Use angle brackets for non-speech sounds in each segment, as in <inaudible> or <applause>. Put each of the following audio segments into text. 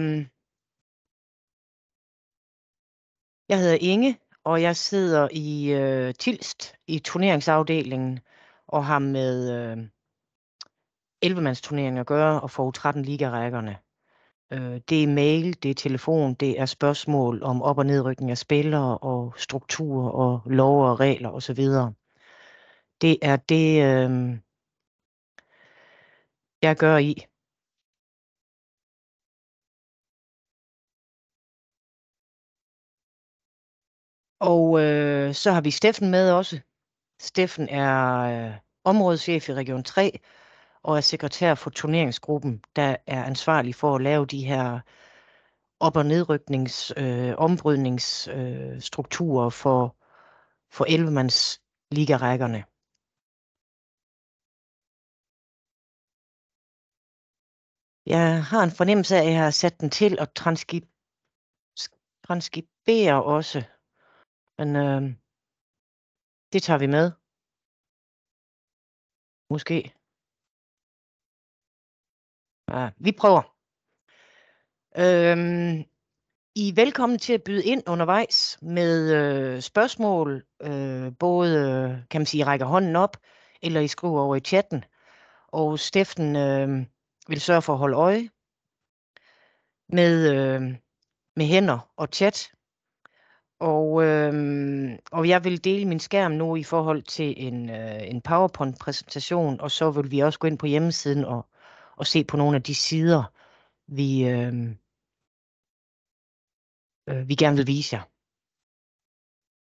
Øhm, jeg hedder Inge, og jeg sidder i øh, Tilst i turneringsafdelingen og har med øh, 11-mands at gøre og får 13 ligarækkerne. Øh, det er mail, det er telefon, det er spørgsmål om op- og nedrykning af spillere og strukturer og lov og regler osv. Det er det, øh, jeg gør i. Og øh, så har vi Steffen med også. Steffen er øh, områdeschef i Region 3 og er sekretær for turneringsgruppen, der er ansvarlig for at lave de her op- og nedryknings, øh, ombrydningsstrukturer øh, for, for 11-mands ligarækkerne. Jeg har en fornemmelse af, at jeg har sat den til at transkib transkribere også. Men øh, det tager vi med. Måske. Ja, vi prøver. Øhm, I er velkommen til at byde ind undervejs med øh, spørgsmål, øh, både kan man sige, rækker hånden op, eller I skriver over i chatten. Og Steffen øh, vil sørge for at holde øje med, øh, med hænder og chat. Og, øh, og jeg vil dele min skærm nu i forhold til en, øh, en PowerPoint-præsentation, og så vil vi også gå ind på hjemmesiden og, og se på nogle af de sider, vi, øh, øh, vi gerne vil vise jer.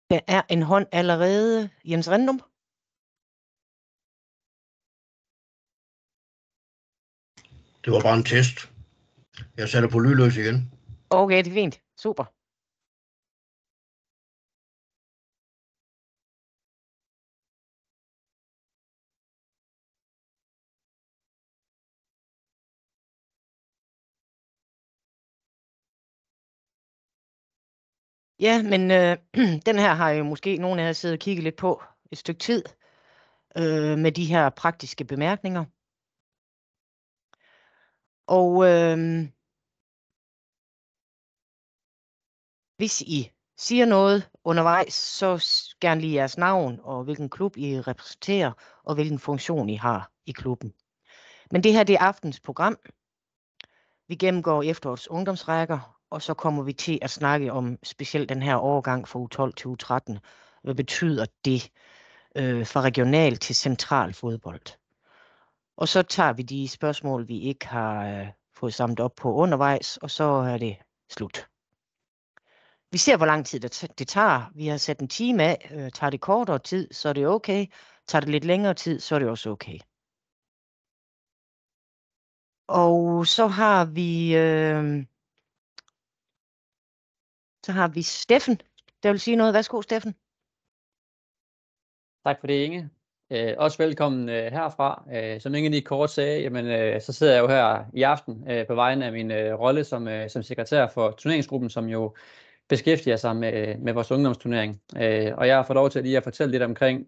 Der er en hånd allerede. Jens Rendum? Det var bare en test. Jeg sætter på lydløs igen. Okay, det er fint. Super. Ja, men øh, <clears throat> den her har jo måske nogen af jer siddet og kigget lidt på et stykke tid øh, med de her praktiske bemærkninger. Og øh, hvis I siger noget undervejs, så gerne lige jeres navn og hvilken klub I repræsenterer og hvilken funktion I har i klubben. Men det her det er aftens program. Vi gennemgår efterårets ungdomsrækker, og så kommer vi til at snakke om specielt den her overgang fra U12 til U13. Hvad betyder det øh, fra regional til central fodbold? Og så tager vi de spørgsmål, vi ikke har øh, fået samlet op på undervejs, og så er det slut. Vi ser, hvor lang tid det, det tager. Vi har sat en time af. Øh, tager det kortere tid, så er det okay. Tager det lidt længere tid, så er det også okay. Og så har vi øh, så har vi Steffen, der vil sige noget. Værsgo, Steffen. Tak for det, Inge. Øh, også velkommen øh, herfra. Øh, som Inge lige kort sagde, jamen, øh, så sidder jeg jo her i aften øh, på vegne af min øh, rolle som, øh, som sekretær for turneringsgruppen, som jo beskæftiger sig med, øh, med vores ungdomsturnering. Øh, og jeg har fået lov til lige at fortælle lidt omkring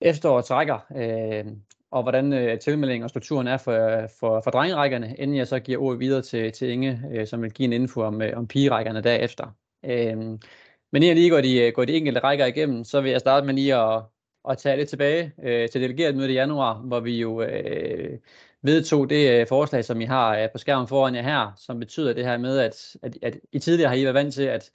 efterårets rækker, øh, og hvordan øh, tilmeldingen og strukturen er for, for, for drengerækkerne, inden jeg så giver ordet videre til, til Inge, øh, som vil give en info om, øh, om pigerækkerne derefter. Øh, men inden jeg lige går de, øh, går de enkelte rækker igennem, så vil jeg starte med lige at, at tage lidt tilbage øh, til delegeret møde i januar, hvor vi jo øh, vedtog det øh, forslag, som I har øh, på skærmen foran jer her, som betyder det her med, at, at, at I tidligere har I været vant til, at,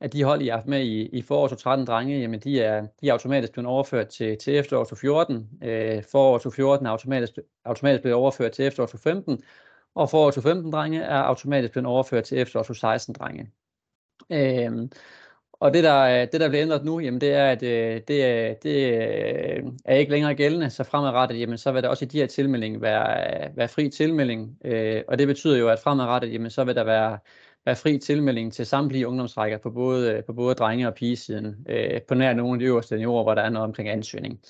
at de hold, I har haft med i, i forårs 13 drenge, jamen de er, de er automatisk blevet overført til, til efterårs 14. Øh, forårs 14 er automatisk, automatisk blevet overført til efterårs 15, og forårs 15 drenge er automatisk blevet overført til efterårs 16 drenge. Øhm, og det der, det, der bliver ændret nu, jamen, det er, at øh, det, er, det øh, er ikke længere gældende, så fremadrettet, jamen, så vil der også i de her tilmeldinger være, øh, være fri tilmelding, øh, og det betyder jo, at fremadrettet, jamen, så vil der være, være fri tilmelding til samtlige ungdomsrækker på både, på både drenge- og pigesiden, øh, på nær nogle af de øverste niveauer, hvor der er noget omkring ansøgning.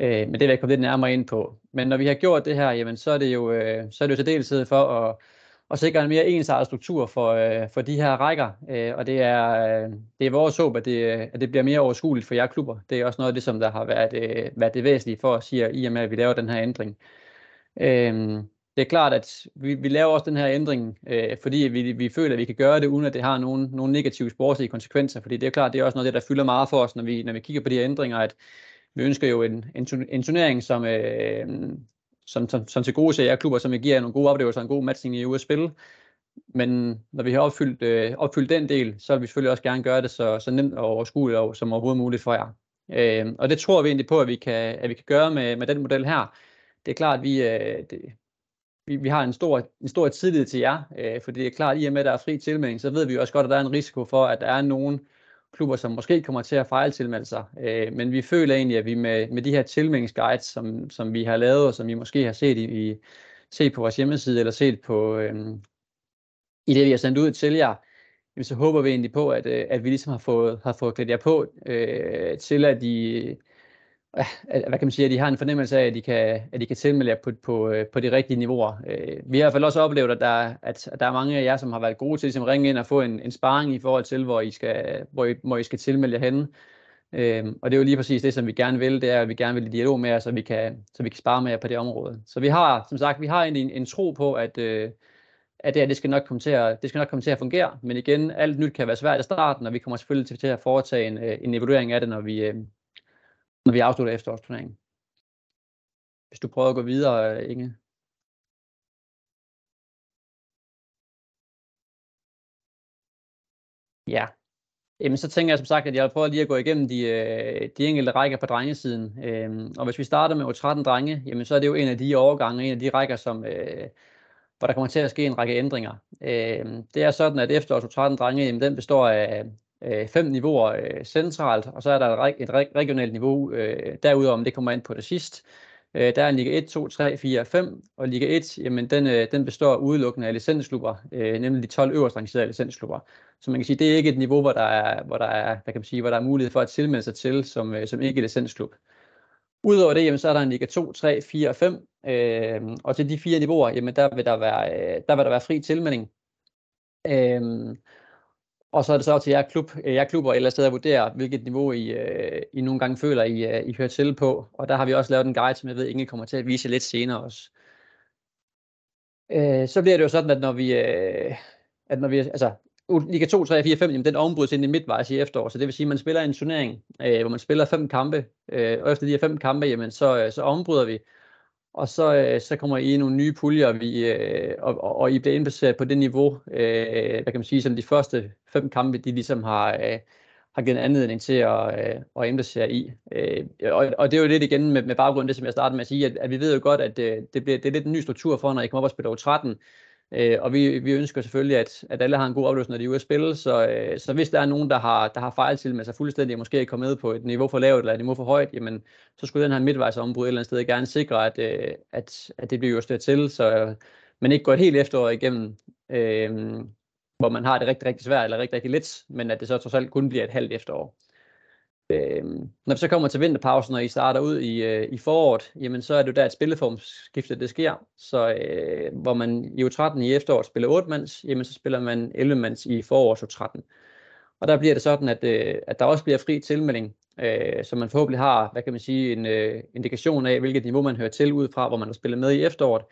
Øh, men det vil jeg komme lidt nærmere ind på. Men når vi har gjort det her, jamen, så er det jo, øh, så er det jo til dels for at og sikre en mere ensartet struktur for, øh, for de her rækker. Øh, og det er, øh, det er vores håb, at det, øh, at det bliver mere overskueligt for jer klubber. Det er også noget af det, som der har været, øh, været det væsentlige for os, siger, i og med, at vi laver den her ændring. Øh, det er klart, at vi, vi laver også den her ændring, øh, fordi vi, vi føler, at vi kan gøre det, uden at det har nogen, nogen negative sportslige konsekvenser. Fordi det er klart, det er også noget af det, der fylder meget for os, når vi, når vi kigger på de her ændringer, at vi ønsker jo en, en, en turnering, som, øh, som, som, som til gode ser klubber, som giver nogle gode oplevelser og en god matching i ude at spille. Men når vi har opfyldt, øh, opfyldt den del, så vil vi selvfølgelig også gerne gøre det så, så nemt og overskueligt som overhovedet muligt for jer. Øh, og det tror vi egentlig på, at vi kan, at vi kan gøre med, med den model her. Det er klart, at vi, øh, det, vi, vi har en stor, en stor tillid til jer, øh, fordi det er klart, at i og med, at der er fri tilmelding, så ved vi også godt, at der er en risiko for, at der er nogen klubber, som måske kommer til at fejltilmelde sig. Øh, men vi føler egentlig, at vi med, med de her tilmeldingsguides, som, som vi har lavet, og som I måske har set, i, i, set på vores hjemmeside, eller set på, øh, i det, vi har sendt ud til jer, jamen, så håber vi egentlig på, at, øh, at vi ligesom har fået, har fået klædt jer på øh, til, at de, hvad kan man sige, at de har en fornemmelse af, at de kan, at de kan tilmelde jer på, på, øh, på de rigtige niveauer. Øh, vi har i hvert fald også oplevet, at der, at, der er mange af jer, som har været gode til at ringe ind og få en, en sparring i forhold til, hvor I skal, hvor I, hvor I skal tilmelde jer henne. Øhm, og det er jo lige præcis det, som vi gerne vil, det er, at vi gerne vil i dialog med jer, så vi kan, så vi kan spare med jer på det område. Så vi har, som sagt, vi har en, en tro på, at, øh, at det, her, det, skal nok komme til at, det skal nok komme til at fungere. Men igen, alt nyt kan være svært i starten, og vi kommer selvfølgelig til, til at foretage en, øh, en evaluering af det, når vi, når vi afslutter efterårsturneringen. Hvis du prøver at gå videre, Inge. Ja, Jamen, så tænker jeg som sagt, at jeg prøver lige at gå igennem de, øh, de enkelte rækker på drengesiden. Øhm, og hvis vi starter med U13 drenge, jamen, så er det jo en af de overgange, en af de rækker, som, øh, hvor der kommer til at ske en række ændringer. Øhm, det er sådan, at efterårs U13 drenge, jamen, den består af, øh, fem niveauer øh, centralt, og så er der et, et regionalt niveau øh, derudover, om det kommer ind på det sidst. Øh, der er en Liga 1, 2, 3, 4 5, og Liga 1, jamen den, øh, den består udelukkende af licensklubber, øh, nemlig de 12 øverst rangerede licensklubber. Så man kan sige, det er ikke et niveau, hvor der er, hvor der er, hvad kan man sige, hvor der er mulighed for at tilmelde sig til som, øh, som ikke licensklub. Udover det, jamen, så er der en Liga 2, 3, 4 og 5, øh, og til de fire niveauer, jamen, der, vil der, være, øh, der vil der være fri tilmelding. Øh, og så er det så til jer, klub, øh, jer klubber eller steder at vurdere, hvilket niveau I, øh, I nogle gange føler, I, øh, I hører til på. Og der har vi også lavet en guide, som jeg ved, Inge kommer til at vise lidt senere også. Øh, så bliver det jo sådan, at når vi, øh, at når vi altså, Liga 2, 3, 4, 5, jamen, den ombrydes ind i midtvejs i efterår, så det vil sige, at man spiller en turnering, øh, hvor man spiller fem kampe, øh, og efter de her fem kampe, jamen, så, øh, så ombryder vi, og så, øh, så kommer I i nogle nye puljer, vi, øh, og, og, og I bliver indbaseret på det niveau, øh, hvad kan man sige, som de første fem kampe, de ligesom har, øh, har givet anledning til at, øh, at indbasere i. Øh, og, og det er jo lidt igen med, med baggrund det, som jeg startede med at sige, at, at vi ved jo godt, at øh, det, bliver, det er lidt en ny struktur for, når I kommer op og spiller over 13, Øh, og vi, vi ønsker selvfølgelig, at, at alle har en god oplevelse, når de er ude at spille. Så, øh, så hvis der er nogen, der har, der har fejl til med sig fuldstændig, og måske er kommet med på et niveau for lavt eller et niveau for højt, jamen, så skulle den her midtvejsombrud et eller andet sted gerne sikre, at, øh, at, at det bliver justeret til, så øh, man ikke går et helt efterår igennem, øh, hvor man har det rigtig, rigtig svært eller rigtig, rigtig let, men at det så trods alt kun bliver et halvt efterår. Øh, når vi så kommer til vinterpausen, og I starter ud i, øh, i foråret, jamen så er det jo der, at spilleformskiftet det sker. Så øh, hvor man i U13 i efteråret spiller 8 mands, jamen så spiller man 11 mands i forårs U13. Og der bliver det sådan, at, øh, at der også bliver fri tilmelding, øh, så man forhåbentlig har, hvad kan man sige, en øh, indikation af, hvilket niveau man hører til ud fra, hvor man har spillet med i efteråret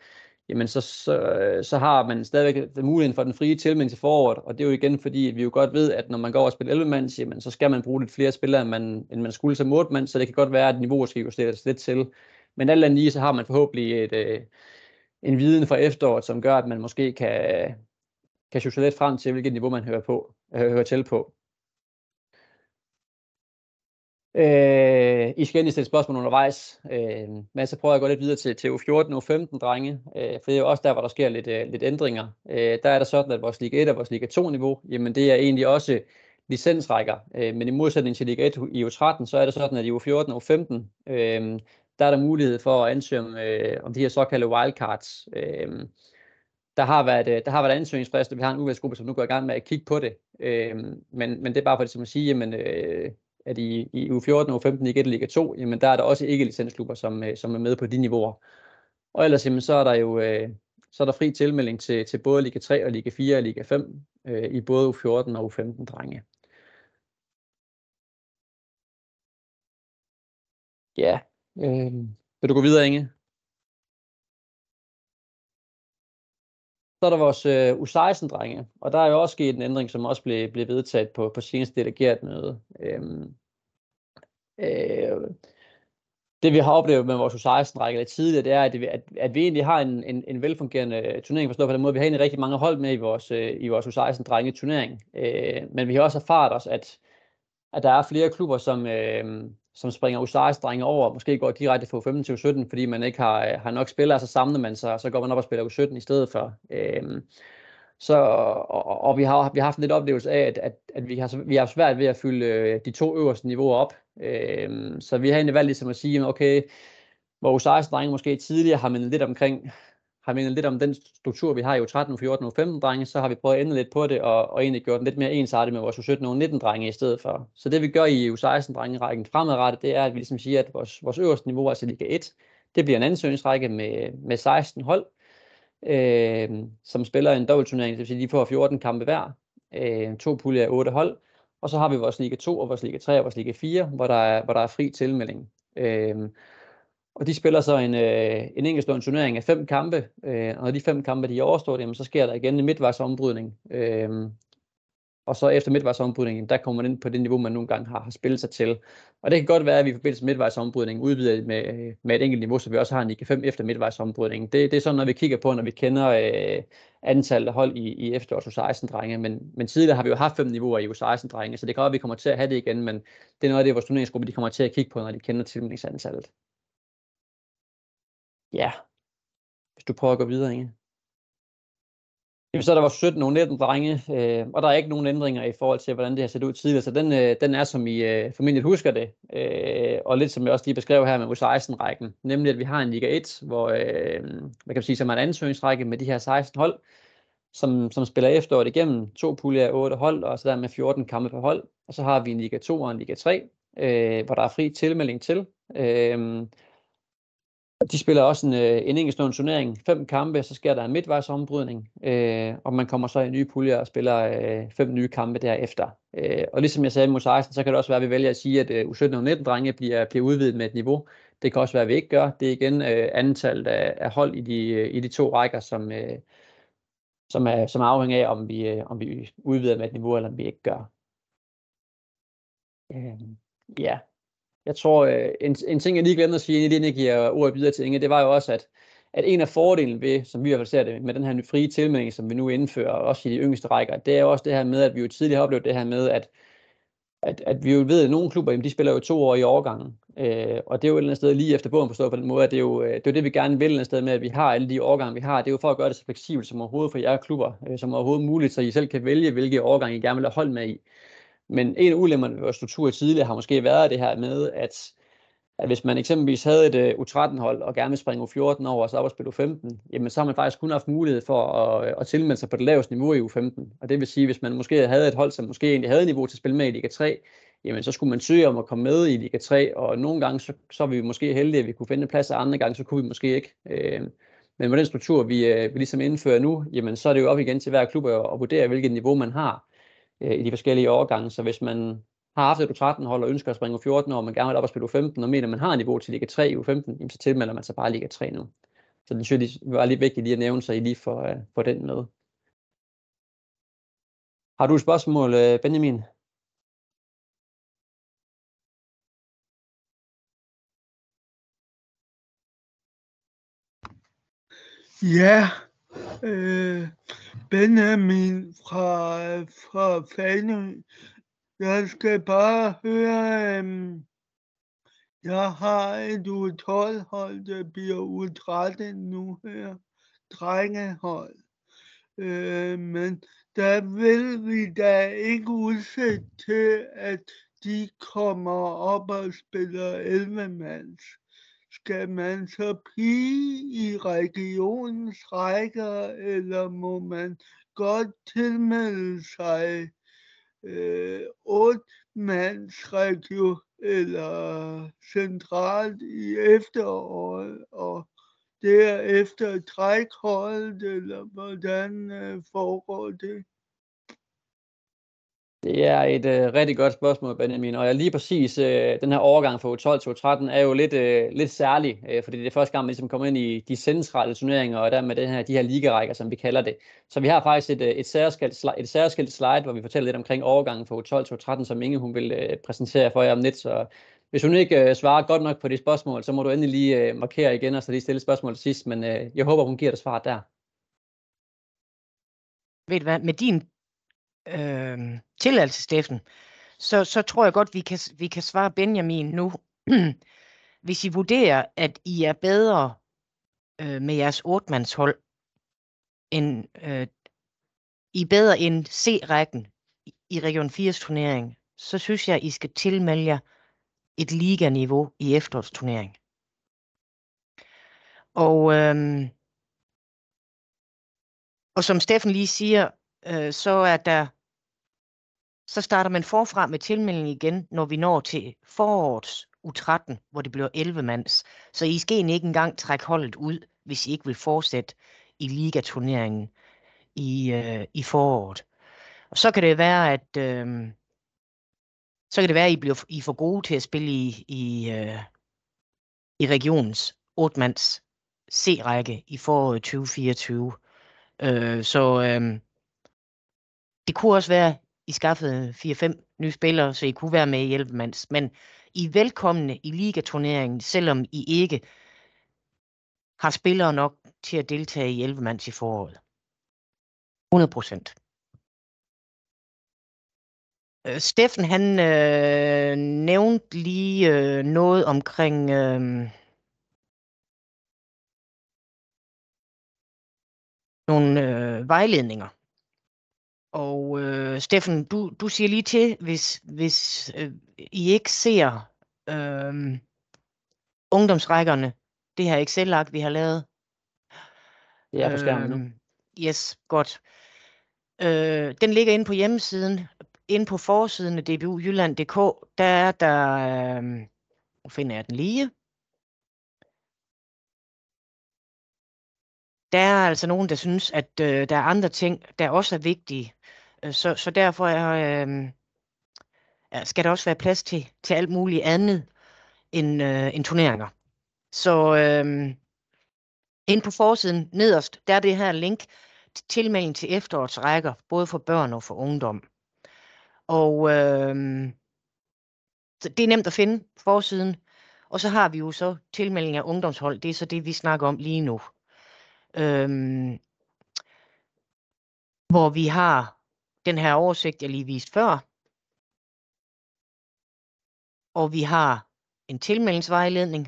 jamen så, så, øh, så har man stadigvæk muligheden for den frie tilmelding til foråret, og det er jo igen fordi, vi jo godt ved, at når man går over og spiller 11 mands, jamen så skal man bruge lidt flere spillere, end man, end man skulle som 8 mand, så det kan godt være, at niveauet skal justeres lidt til. Men alt andet lige, så har man forhåbentlig et, øh, en viden fra efteråret, som gør, at man måske kan, kan justere lidt frem til, hvilket niveau man hører, på, øh, hører til på. Øh, I skal endelig stille spørgsmål undervejs, øh, men så prøver jeg at gå lidt videre til, til U14 og U15 drenge, øh, for det er jo også der, hvor der sker lidt, øh, lidt ændringer. Øh, der er der sådan, at vores Liga 1 og vores Liga 2 niveau, jamen det er egentlig også licensrækker, øh, men i modsætning til Liga 1 i U13, så er det sådan, at i U14 og U15, øh, der er der mulighed for at ansøge om, øh, om de her såkaldte wildcards. Øh, der har været, øh, der har været ansøgningsfrist, og vi har en udvalgsgruppe, som nu går i gang med at kigge på det. Øh, men, men det er bare for det, som at sige, jamen, øh, at i, i U14 og U15 i Gætte Liga 2, jamen der er der også ikke licensklubber, som, øh, som er med på de niveauer. Og ellers jamen, så er der jo øh, så er der fri tilmelding til, til både Liga 3 og Liga 4 og Liga 5 øh, i både U14 og U15 drenge. Ja, øh, vil du gå videre, Inge? Så er der vores øh, U16-drenge, og der er jo også sket en ændring, som også blev, blev vedtaget på, på seneste delegeret møde. Øhm, øh, det vi har oplevet med vores U16-række lidt tidligere, det er, at, at, at vi egentlig har en, en, en velfungerende turnering, forstået på den måde, vi har egentlig rigtig mange hold med i vores, øh, i vores U16-drenge turnering. Øh, men vi har også erfaret os, at, at der er flere klubber, som, øh, som springer U16-drenge over, måske går direkte fra U15 til U17, fordi man ikke har, øh, har nok spillere, så samler man sig, så går man op og spiller U17 i stedet for. Øhm, så, og, og vi har, vi har haft en lidt oplevelse af, at, at, at vi, har, vi har svært ved at fylde øh, de to øverste niveauer op. Øhm, så vi har egentlig valgt ligesom at sige, okay, hvor U16-drenge måske tidligere har man lidt omkring, har mindet lidt om den struktur, vi har i U13, U14 og U15 drenge, så har vi prøvet at ændre lidt på det, og, og egentlig gjort den lidt mere ensartet med vores U17 og U19 drenge i stedet for. Så det vi gør i U16 drenge rækken fremadrettet, det er, at vi ligesom siger, at vores, vores øverste niveau, altså Liga 1, det bliver en ansøgningsrække med, med 16 hold, øh, som spiller en dobbeltturnering, det vil sige, de får 14 kampe hver, øh, to puljer af 8 hold, og så har vi vores Liga 2 og vores Liga 3 og vores Liga 4, hvor der er, hvor der er fri tilmelding. Øh, og de spiller så en, øh, en enkeltstående turnering af fem kampe, øh, og når de fem kampe de er overstået, jamen, så sker der igen en midtvejsombrydning. Øh, og så efter midtvejsombrydningen, der kommer man ind på det niveau, man nogle gange har, har spillet sig til. Og det kan godt være, at vi i forbindelse med midtvejsombrydningen udvider med, med et enkelt niveau, så vi også har en IK5 efter midtvejsombrydningen. Det, det er sådan når vi kigger på, når vi kender øh, antallet af hold i, i efterårs U16-drenge. Men, men tidligere har vi jo haft fem niveauer i U16-drenge, så det kan godt at vi kommer til at have det igen, men det er noget af det, vores turneringsgruppe de kommer til at kigge på, når de kender tilmeldingsantallet. Ja, hvis du prøver at gå videre, Inge. Jamen, så er der var 17 og 19 drenge, øh, og der er ikke nogen ændringer i forhold til, hvordan det har set ud tidligere, så den, øh, den er, som I øh, formentlig husker det, øh, og lidt som jeg også lige beskrev her med U16-rækken, nemlig at vi har en Liga 1, hvor, øh, hvad kan man sige, som er en ansøgningsrække med de her 16 hold, som, som spiller efteråret igennem, to puljer af 8 hold, og så der med 14 kampe per hold, og så har vi en Liga 2 og en Liga 3, øh, hvor der er fri tilmelding til, øh, de spiller også en, øh, en enkeltstående turnering, fem kampe, så sker der en midtvejsombrydning, øh, og man kommer så i nye puljer og spiller øh, fem nye kampe derefter. Øh, og ligesom jeg sagde mod 16, så kan det også være, at vi vælger at sige, at øh, U17 og 19 drenge bliver, bliver udvidet med et niveau. Det kan også være, at vi ikke gør. Det er igen øh, antallet af, af hold i de, øh, i de to rækker, som, øh, som, er, som er afhængig af, om vi, øh, om vi udvider med et niveau, eller om vi ikke gør. Øh, ja, jeg tror, øh, en, en ting, jeg lige glemte at sige, inden jeg giver ordet videre til Inge, det var jo også, at, at en af fordelene ved, som vi i hvert fald ser det, med den her frie tilmelding, som vi nu indfører, også i de yngste rækker, det er jo også det her med, at vi jo tidligere har oplevet det her med, at, at, at vi jo ved, at nogle klubber, jamen, de spiller jo to år i overgangen. Øh, og det er jo et eller andet sted lige efter bogen forstået på den måde, at det er jo øh, det, er det vi gerne vil et eller andet sted med, at vi har alle de årgange, vi har. Det er jo for at gøre det så fleksibelt som overhovedet for jer klubber, øh, som overhovedet muligt, så I selv kan vælge, hvilke årgange I gerne vil have hold med i. Men en af ulemmerne ved vores struktur tidligere har måske været det her med, at, at hvis man eksempelvis havde et øh, uh, U13-hold og gerne vil springe U14 over og så op og spille U15, jamen så har man faktisk kun haft mulighed for at, øh, at tilmelde sig på det laveste niveau i U15. Og det vil sige, hvis man måske havde et hold, som måske egentlig havde niveau til at spille med i Liga 3, jamen så skulle man søge om at komme med i Liga 3, og nogle gange så, så er vi måske heldige, at vi kunne finde plads, og andre gange så kunne vi måske ikke. Øh, men med den struktur, vi, øh, vi ligesom indfører nu, jamen så er det jo op igen til hver klub at, at vurdere, hvilket niveau man har øh, i de forskellige årgange. Så hvis man har haft et U13-hold og ønsker at springe U14 og man gerne vil op og spille U15, og mener, man har niveau til Liga 3 i U15, så tilmelder man sig bare Liga 3 nu. Så det synes jeg var lidt vigtigt lige at nævne, så I lige får, øh, får den med. Har du et spørgsmål, øh, Benjamin? Ja, øh, Benjamin fra, fra Fanø. Jeg skal bare høre, um, jeg har et U12-hold, der bliver U13 nu her, drengehold. Øh, men der vil vi da ikke udsætte til, at de kommer op og spiller 11 mands skal man så blive i regionens rækker, eller må man godt tilmelde sig øh, otte mands region eller centralt i efteråret, og derefter trækholdet, eller hvordan øh, foregår det? Det er et øh, rigtig godt spørgsmål, Benjamin. Og lige præcis øh, den her overgang fra U12 til U13 er jo lidt, øh, lidt særlig, øh, fordi det er første gang, man ligesom kommer ind i de centrale turneringer, og der med den her, de her ligerækker, som vi kalder det. Så vi har faktisk et, øh, et, særskilt, et særskilt slide, hvor vi fortæller lidt omkring overgangen fra U12 til U13, som Inge hun vil øh, præsentere for jer om lidt. Så hvis hun ikke øh, svarer godt nok på de spørgsmål, så må du endelig lige øh, markere igen, og så lige stille spørgsmål til sidst. Men øh, jeg håber, hun giver dig svar der. Ved du hvad, med din øh, tilladelse, Steffen, så, så tror jeg godt, vi kan, vi kan svare Benjamin nu. <clears throat> Hvis I vurderer, at I er bedre øh, med jeres otmandshold, end øh, I er bedre end C-rækken i Region 4's turnering, så synes jeg, I skal tilmelde jer et liganiveau i efterårsturnering. Og, øh, og som Steffen lige siger, øh, så er der så starter man forfra med tilmelding igen, når vi når til forårets U13, hvor det bliver 11 mands. Så I skal ikke engang trække holdet ud, hvis I ikke vil fortsætte i ligaturneringen i, øh, i foråret. Og så kan det være, at øh, så kan det være, at I bliver I for gode til at spille i, i, øh, i regionens 8-mands C-række i foråret 2024. Øh, så øh, det kunne også være, i skaffede 4-5 nye spillere, så I kunne være med i Elvemands. Men I er velkomne i ligaturneringen, selvom I ikke har spillere nok til at deltage i Elvemands i foråret. 100 procent. Øh, Steffen han øh, nævnte lige øh, noget omkring øh, nogle øh, vejledninger. Og øh, Steffen, du, du siger lige til, hvis, hvis øh, I ikke ser øh, ungdomsrækkerne, det her Excel-ark, vi har lavet. Det er på skærmen nu. Øh, yes, godt. Øh, den ligger inde på hjemmesiden inde på forsiden af dbujylland.dk, der er der, øh, nu finder jeg den lige, der er altså nogen, der synes, at øh, der er andre ting, der også er vigtige. Øh, så, så derfor er, øh, skal der også være plads til, til alt muligt andet end, øh, end turneringer. Så øh, ind på forsiden nederst, der er det her link til tilmelding til efterårsrækker, både for børn og for ungdom. Og øh, det er nemt at finde forsiden. Og så har vi jo så tilmelding af ungdomshold. Det er så det, vi snakker om lige nu. Øhm, hvor vi har den her oversigt, jeg lige viste før. Og vi har en tilmeldingsvejledning.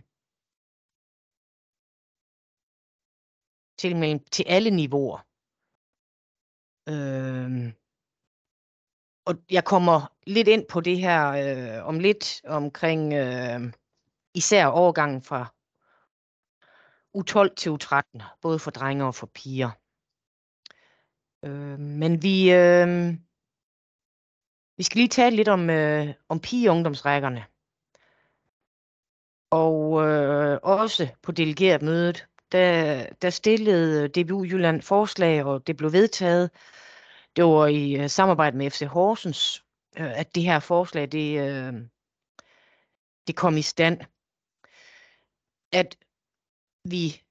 Tilmelding til alle niveauer. Øhm, og jeg kommer lidt ind på det her øh, om lidt omkring øh, især overgangen fra U12 til U13, både for drenge og for piger. Øh, men vi, øh, vi skal lige tale lidt om, øh, om pigeungdomsrækkerne. Og øh, også på delegeret mødet, der, der stillede DBU Jylland forslag, og det blev vedtaget, det var i øh, samarbejde med FC Horsens, øh, at det her forslag, det, øh, det kom i stand. At vi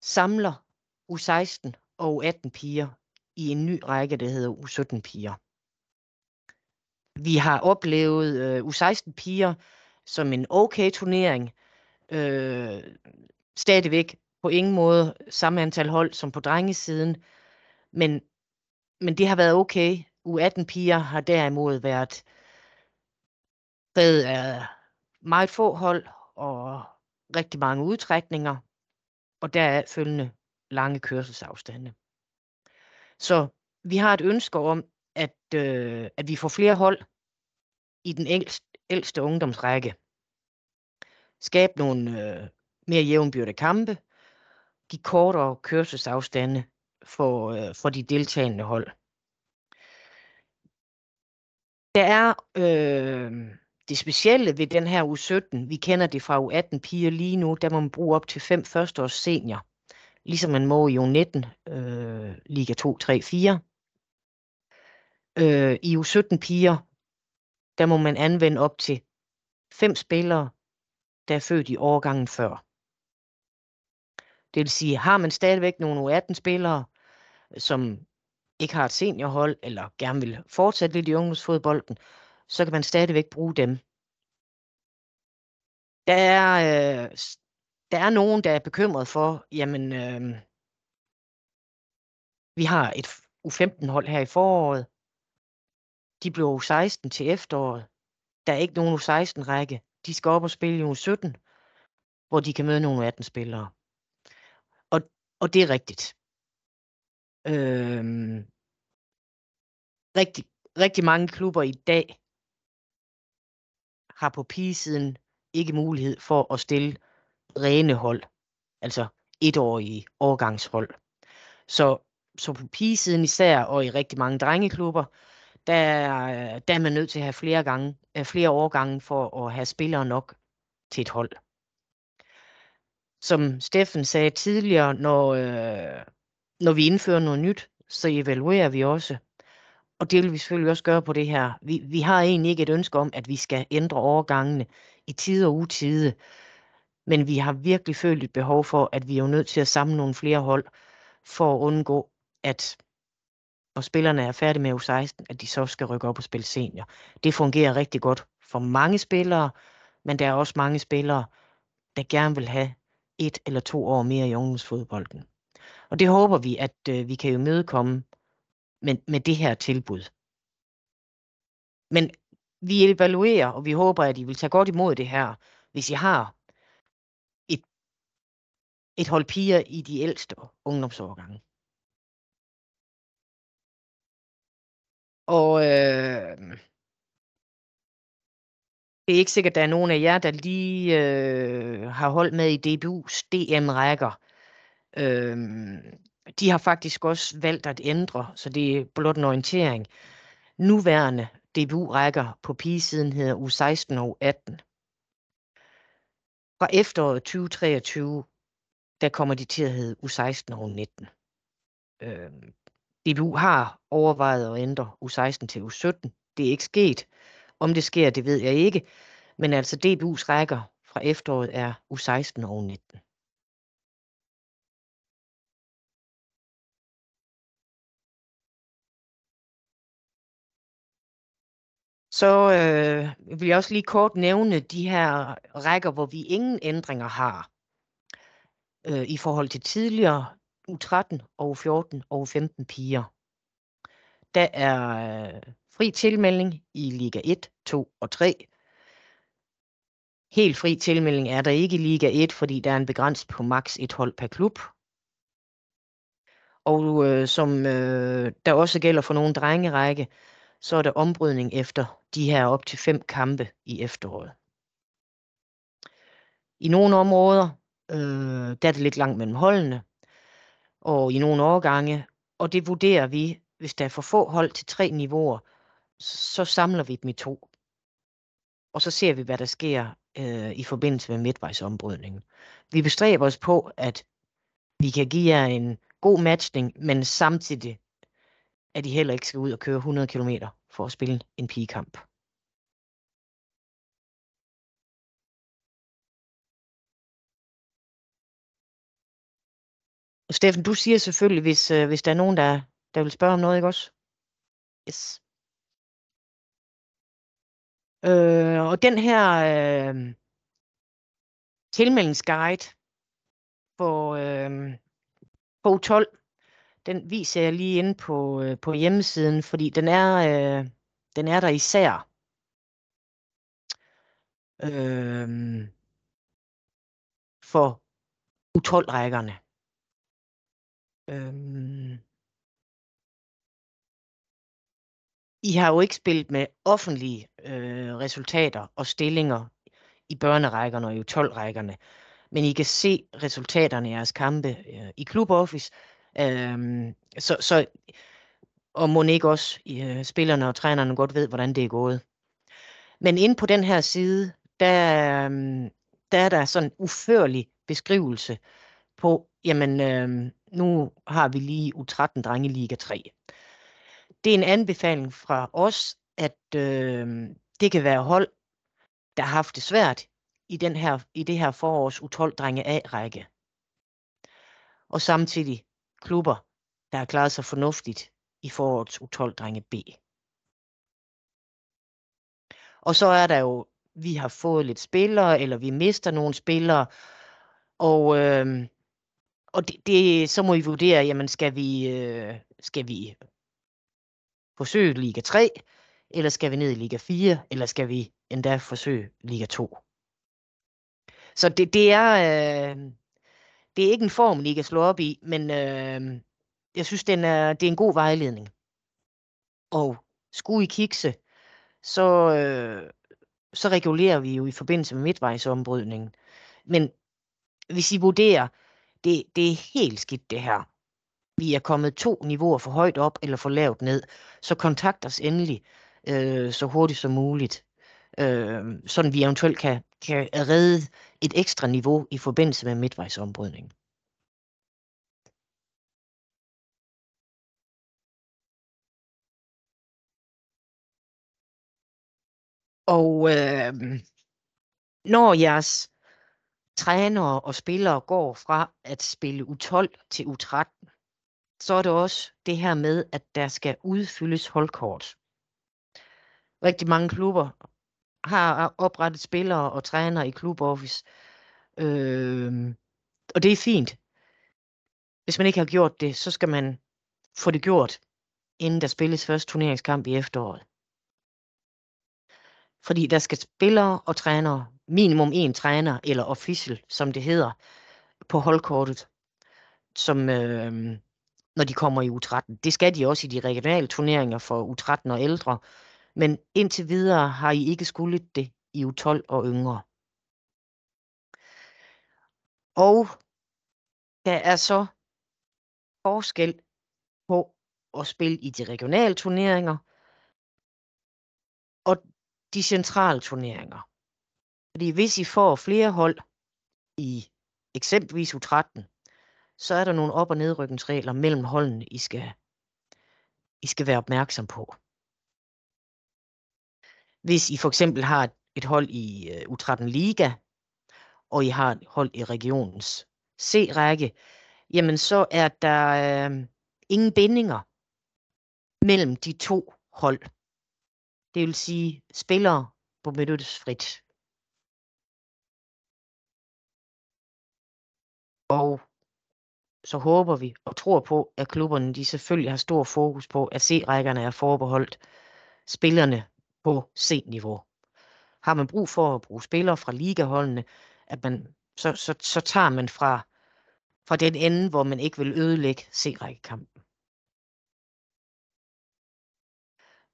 samler U16 og U18 piger i en ny række, der hedder U17 piger. Vi har oplevet øh, U16 piger som en okay turnering. Øh, stadigvæk på ingen måde samme antal hold som på drengesiden, men men det har været okay. U18-piger har derimod været præget af meget få hold og rigtig mange udtrækninger, og deraf følgende lange kørselsafstande. Så vi har et ønske om, at, øh, at vi får flere hold i den ældste, ældste ungdomsrække. Skabe nogle øh, mere jævnbyrde kampe, give kortere kørselsafstande for, øh, for de deltagende hold. Der er øh, det specielle ved den her U17, vi kender det fra U18 piger lige nu, der må man bruge op til fem førsteårs senior, ligesom man må i U19, øh, Liga 2, 3, 4. Øh, I U17 piger, der må man anvende op til fem spillere, der er født i årgangen før. Det vil sige, har man stadigvæk nogle U18-spillere, som ikke har et seniorhold, eller gerne vil fortsætte lidt i ungdomsfodbolden, så kan man stadigvæk bruge dem. Der er, øh, der er nogen, der er bekymret for, jamen, øh, vi har et U15-hold her i foråret. De blev U16 til efteråret. Der er ikke nogen U16-række. De skal op og spille i U17, hvor de kan møde nogle 18-spillere. Og, og det er rigtigt. Øhm, rigtig, rigtig mange klubber i dag har på pigesiden ikke mulighed for at stille rene hold, altså etårige årgangshold. Så, så på pigesiden især, og i rigtig mange drengeklubber, der, der er man nødt til at have flere, gange, øh, flere årgange for at have spillere nok til et hold. Som Steffen sagde tidligere, når, øh, når vi indfører noget nyt, så evaluerer vi også. Og det vil vi selvfølgelig også gøre på det her. Vi, vi har egentlig ikke et ønske om, at vi skal ændre overgangene i tid og utide. Men vi har virkelig følt et behov for, at vi er nødt til at samle nogle flere hold, for at undgå, at når spillerne er færdige med U16, at de så skal rykke op og spille senior. Det fungerer rigtig godt for mange spillere, men der er også mange spillere, der gerne vil have et eller to år mere i ungdomsfodbolden. Og det håber vi, at øh, vi kan jo medkomme med, med det her tilbud. Men vi evaluerer, og vi håber, at I vil tage godt imod det her, hvis I har et, et hold piger i de ældste ungdomsårgange. Og øh, det er ikke sikkert, at der er nogen af jer, der lige øh, har holdt med i DBU's DM-rækker. Øh, de har faktisk også valgt at ændre, så det er blot en orientering. Nuværende DBU-rækker på pigesiden hedder U16 og U18. Fra efteråret 2023, der kommer de til at hedde U16 og U19. Øh, DBU har overvejet at ændre U16 til U17. Det er ikke sket. Om det sker, det ved jeg ikke. Men altså DBU's rækker fra efteråret er U16 og U19. Så øh, vil jeg også lige kort nævne de her rækker, hvor vi ingen ændringer har øh, i forhold til tidligere U13 og U14 og U15 piger. Der er øh, fri tilmelding i Liga 1, 2 og 3. Helt fri tilmelding er der ikke i Liga 1, fordi der er en begrænsning på maks et hold per klub. Og øh, som øh, der også gælder for nogle drengerække, så er der ombrydning efter de her op til fem kampe i efteråret. I nogle områder, øh, der er det lidt langt mellem holdene, og i nogle årgange, og det vurderer vi, hvis der er for få hold til tre niveauer, så samler vi dem i to. Og så ser vi, hvad der sker øh, i forbindelse med midtvejsombrydningen. Vi bestræber os på, at vi kan give jer en god matchning, men samtidig, at I heller ikke skal ud og køre 100 km for at spille en pigekamp. Steffen, du siger selvfølgelig, hvis, øh, hvis der er nogen, der, der vil spørge om noget, ikke også? Yes. Øh, og den her øh, tilmeldingsguide på, øh, på 12, den viser jeg lige inde på, øh, på hjemmesiden, fordi den er, øh, den er der især. Øh, for U12-rækkerne. Øhm, I har jo ikke spillet med offentlige øh, resultater og stillinger i børnerækkerne og i 12-rækkerne, men I kan se resultaterne i jeres kampe øh, i kluboffice, øhm, så, så, og må ikke også øh, spillerne og trænerne godt ved, hvordan det er gået. Men inde på den her side, der, øh, der er der sådan en uførlig beskrivelse på, jamen øh, nu har vi lige U13 drenge Liga 3. det er en anbefaling fra os, at øh, det kan være hold, der har haft det svært i, den her, i det her forårs U12-drenge A-række. Og samtidig klubber, der har klaret sig fornuftigt i forårets U12-drenge B. Og så er der jo, vi har fået lidt spillere, eller vi mister nogle spillere, og, øh, og det, det, så må I vurdere, jamen skal vi, øh, skal vi forsøge Liga 3, eller skal vi ned i Liga 4, eller skal vi endda forsøge Liga 2. Så det, det er øh, det er ikke en form, I kan slå op i, men øh, jeg synes, den er, det er en god vejledning. Og skulle I kikse, så, øh, så regulerer vi jo i forbindelse med midtvejsombrydningen. Men hvis I vurderer, det, det er helt skidt det her, vi er kommet to niveauer for højt op eller for lavt ned, så kontakt os endelig øh, så hurtigt som muligt, øh, sådan vi eventuelt kan, kan redde et ekstra niveau i forbindelse med midtvejsombrydningen. Og øh, når jeres trænere og spillere går fra at spille U12 til U13, så er det også det her med, at der skal udfyldes holdkort. Rigtig mange klubber har oprettet spillere og trænere i kluboffice, øh, og det er fint. Hvis man ikke har gjort det, så skal man få det gjort, inden der spilles første turneringskamp i efteråret. Fordi der skal spillere og trænere, minimum en træner eller official, som det hedder, på holdkortet, som, øh, når de kommer i U13. Det skal de også i de regionale turneringer for U13 og ældre, men indtil videre har I ikke skulle det i U12 og yngre. Og der er så forskel på at spille i de regionale turneringer og de centrale turneringer. Fordi hvis I får flere hold i eksempelvis U13, så er der nogle op- og nedrykningsregler mellem holdene, I skal, I skal være opmærksom på. Hvis I for eksempel har et hold i øh, U13 Liga, og I har et hold i regionens C-række, jamen så er der øh, ingen bindinger mellem de to hold. Det vil sige, spillere på benyttes frit. Og så håber vi og tror på, at klubberne de selvfølgelig har stor fokus på, at C-rækkerne er forbeholdt spillerne på C-niveau. Har man brug for at bruge spillere fra ligaholdene, at man, så, så, så tager man fra, fra den ende, hvor man ikke vil ødelægge C-rækkekampen.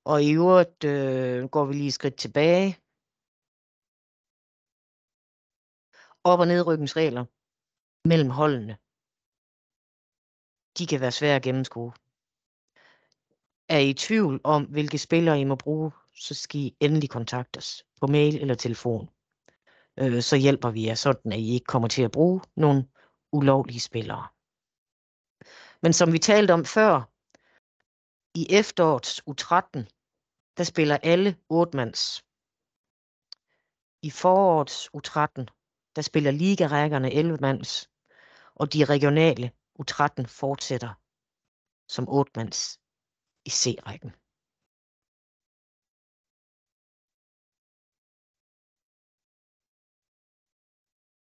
Og i øvrigt øh, går vi lige et skridt tilbage. Op- og nedrykningsregler mellem holdene. De kan være svære at gennemskue. Er I i tvivl om, hvilke spillere I må bruge, så skal I endelig kontakte os på mail eller telefon. Øh, så hjælper vi jer sådan, at I ikke kommer til at bruge nogle ulovlige spillere. Men som vi talte om før, i efterårets U13, der spiller alle 8 mands. I forårets U13, der spiller ligarækkerne 11 mands, og de regionale U13 fortsætter som 8 mands i C-rækken.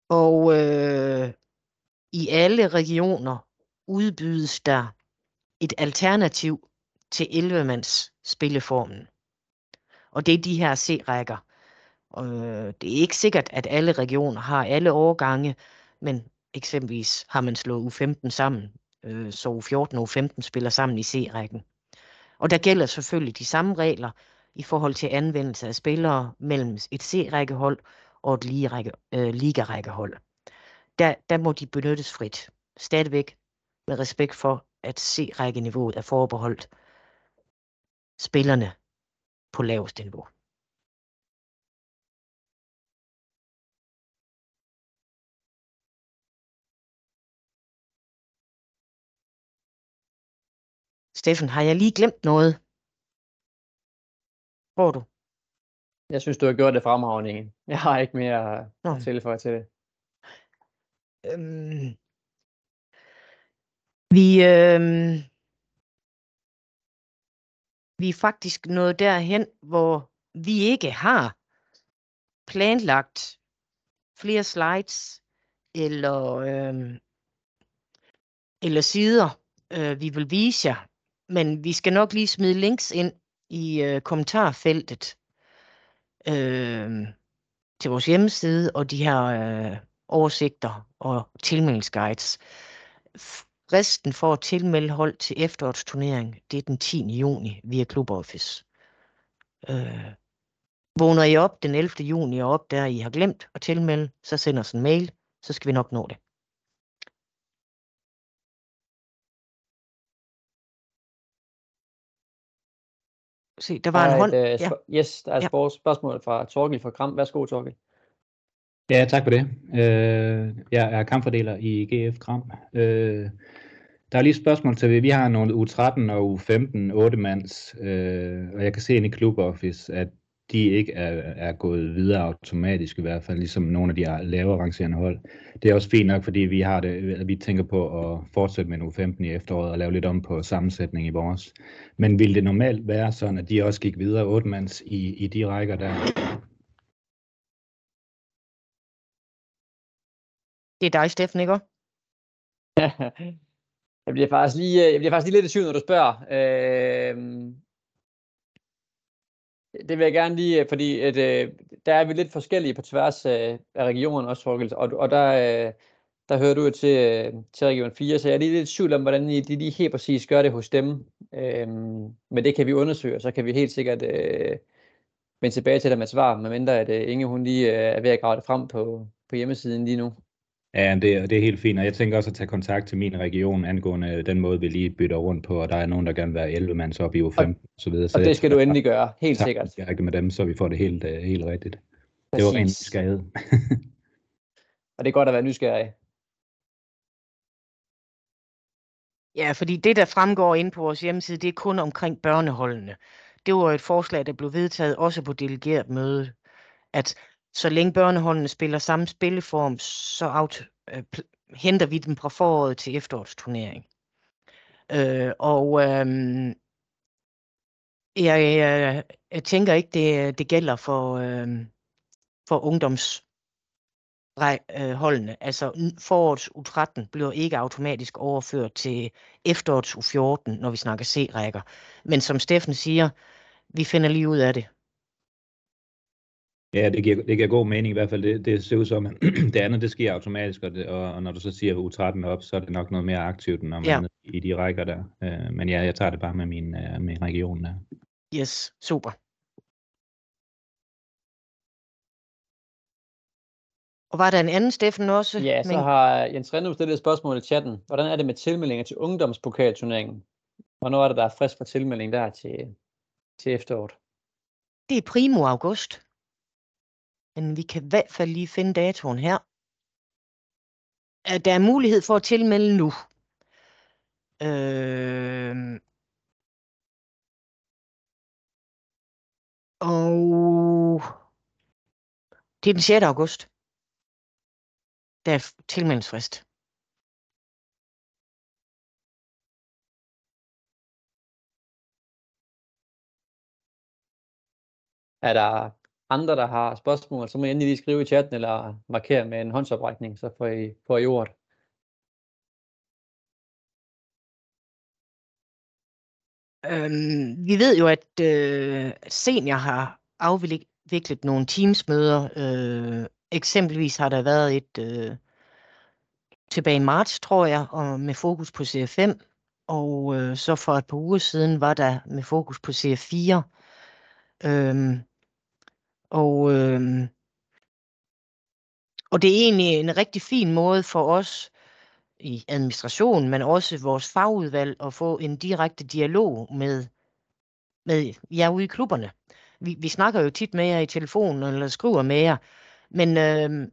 Og øh, i alle regioner udbydes der et alternativ til 11-mands spilleformen. Og det er de her C-rækker. Øh, det er ikke sikkert, at alle regioner har alle årgange, men eksempelvis har man slået U15 sammen, øh, så U14 og U15 spiller sammen i C-rækken. Og der gælder selvfølgelig de samme regler i forhold til anvendelse af spillere mellem et C-rækkehold og et ligarække, øh, ligarækkehold. Der, der må de benyttes frit. Stadigvæk med respekt for, at C-rækkeniveauet er forbeholdt spillerne på laveste niveau. Steffen, har jeg lige glemt noget? tror du? Jeg synes, du har gjort det fremragende, Inge. Jeg har ikke mere Nå. at tilføje til det. Øhm, vi, øhm, vi er faktisk nået derhen, hvor vi ikke har planlagt flere slides eller, øhm, eller sider, øh, vi vil vise jer. Men vi skal nok lige smide links ind i øh, kommentarfeltet øh, til vores hjemmeside og de her øh, oversigter og tilmeldingsguides. Fristen for at tilmelde hold til efterårsturnering, det er den 10. juni via Club Office. Øh, vågner I op den 11. juni og op der I har glemt at tilmelde, så send os en mail, så skal vi nok nå det. Se, der var Der en hånd. et, øh, Ja. Yes, der er et Ja. spørgsmål fra Torgild fra Kram. Værsgo, Torgild. Ja, tak for det. Øh, jeg er kampfordeler i GF Kram. Øh, der er lige et spørgsmål til, vi har nogle U13 og U15 8 mands, øh, og jeg kan se ind i Club Office, at de ikke er, er gået videre automatisk, i hvert fald ligesom nogle af de lavere rangerende hold. Det er også fint nok, fordi vi har det, vi tænker på at fortsætte med en U15 i efteråret og lave lidt om på sammensætning i vores. Men ville det normalt være sådan, at de også gik videre 8 mands i, i de rækker der? Det er dig, Steffen, ikke? <laughs> jeg bliver faktisk lige, øh, jeg bliver faktisk lige lidt i tvivl, når du spørger. Øh, det vil jeg gerne lige, øh, fordi at, øh, der er vi lidt forskellige på tværs øh, af regionen også, Torgild, og, og der, øh, der hører du jo til, øh, til region 4, så jeg er lige lidt i tvivl om, hvordan I, de lige helt præcis gør det hos dem. Øh, men det kan vi undersøge, og så kan vi helt sikkert øh, vende tilbage til dig med svar, medmindre at øh, Inge hun lige øh, er ved at grave det frem på, på hjemmesiden lige nu. Ja, det, er- det er helt fint, og jeg tænker også at tage kontakt til min region angående den måde, vi lige bytter rundt på, og der er nogen, der gerne vil være 11 mands op i U15 og, så videre. Så Og jeg det skal du jeg endelig gøre, helt sikkert. direkte med dem, så vi får det helt, øh, helt rigtigt. Det var rent Præcis. skade. Og det er godt at være nysgerrig. Ja, fordi det, der fremgår inde på vores hjemmeside, det er kun omkring børneholdene. Det var et forslag, der blev vedtaget også på delegeret møde, at så længe børneholdene spiller samme spilleform, så out, øh, pl- henter vi dem fra foråret til efterårsturnering. Øh, og øh, jeg, jeg, jeg tænker ikke, det, det gælder for, øh, for ungdoms øh. Altså forårets U13 bliver ikke automatisk overført til efterårets U14, når vi snakker C-rækker. Men som Steffen siger, vi finder lige ud af det. Ja, det giver, det giver god mening i hvert fald. Det, det ser ud som, at <clears throat> det andet, det sker automatisk, og, det, og, og når du så siger U13 op, så er det nok noget mere aktivt, når man Ja. er i de rækker der. Øh, men ja, jeg tager det bare med min, øh, med regionen der. Yes, super. Og var der en anden, Steffen, også? Ja, så Men- har Jens Rindum stillet et spørgsmål i chatten. Hvordan er det med tilmeldinger til ungdomspokalturneringen? Hvornår er det, der er frist for tilmelding der til, til efteråret? Det er primo august. Men vi kan i hvert fald lige finde datoen her. Der er mulighed for at tilmelde nu. Øh... Og det er den 6. august. Der er tilmeldingsfrist. Er der andre, der har spørgsmål, så må I endelig lige skrive i chatten eller markere med en håndsoprækning, så får I, får I ordet. Øhm, vi ved jo, at øh, senior har afviklet nogle teamsmøder. Øh, eksempelvis har der været et øh, tilbage i marts, tror jeg, og med fokus på CF5. Og øh, så for et par uger siden var der med fokus på CF4. Øhm, og, øh, og det er egentlig en rigtig fin måde for os i administrationen, men også vores fagudvalg at få en direkte dialog med, med jer ude i klubberne. Vi, vi snakker jo tit med jer i telefonen eller skriver med jer, men, øh,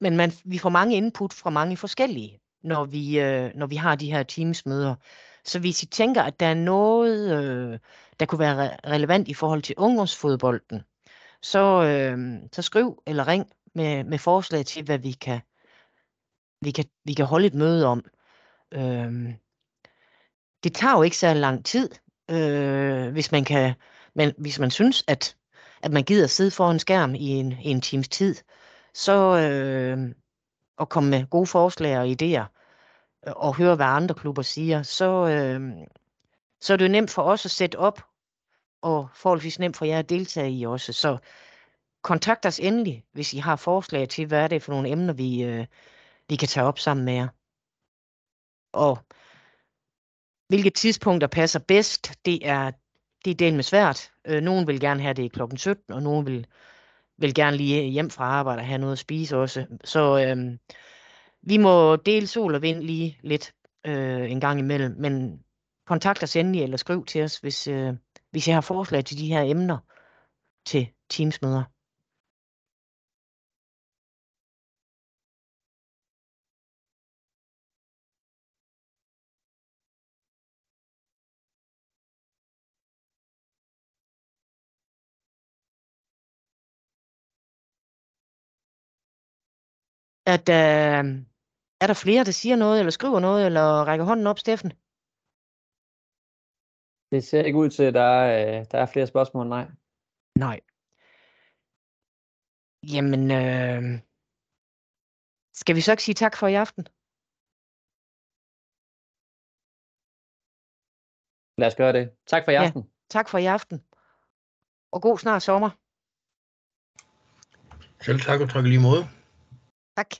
men man, vi får mange input fra mange forskellige, når vi, øh, når vi har de her teamsmøder. Så hvis I tænker, at der er noget, øh, der kunne være re- relevant i forhold til ungdomsfodbolden, så, øh, så skriv eller ring med, med forslag til, hvad vi kan, vi kan, vi kan holde et møde om. Øh, det tager jo ikke så lang tid, øh, hvis man kan, men hvis man synes, at, at man gider sidde foran en skærm i en, i en times tid, så øh, og komme med gode forslag og idéer, øh, og høre, hvad andre klubber siger, så, øh, så er det jo nemt for os at sætte op, og forholdsvis nemt for jer at deltage i også. Så kontakt os endelig, hvis I har forslag til, hvad er det for nogle emner, vi, øh, vi kan tage op sammen med jer. Og hvilke tidspunkter passer bedst, det er det er den med svært. Øh, nogen vil gerne have det klokken 17, og nogen vil, vil gerne lige hjem fra arbejde og have noget at spise også. Så øh, vi må dele sol og vind lige lidt øh, en gang imellem, men kontakt os endelig eller skriv til os, hvis, øh, hvis I har forslag til de her emner til Teamsmøder. At, øh, er der flere, der siger noget, eller skriver noget, eller rækker hånden op, Steffen? Det ser ikke ud til, at der er, øh, der er flere spørgsmål, nej. Nej. Jamen, øh, skal vi så ikke sige tak for i aften? Lad os gøre det. Tak for i Ja. aften. Tak for i aften. Og god snart sommer. Selv tak og tak lige måde. Tak.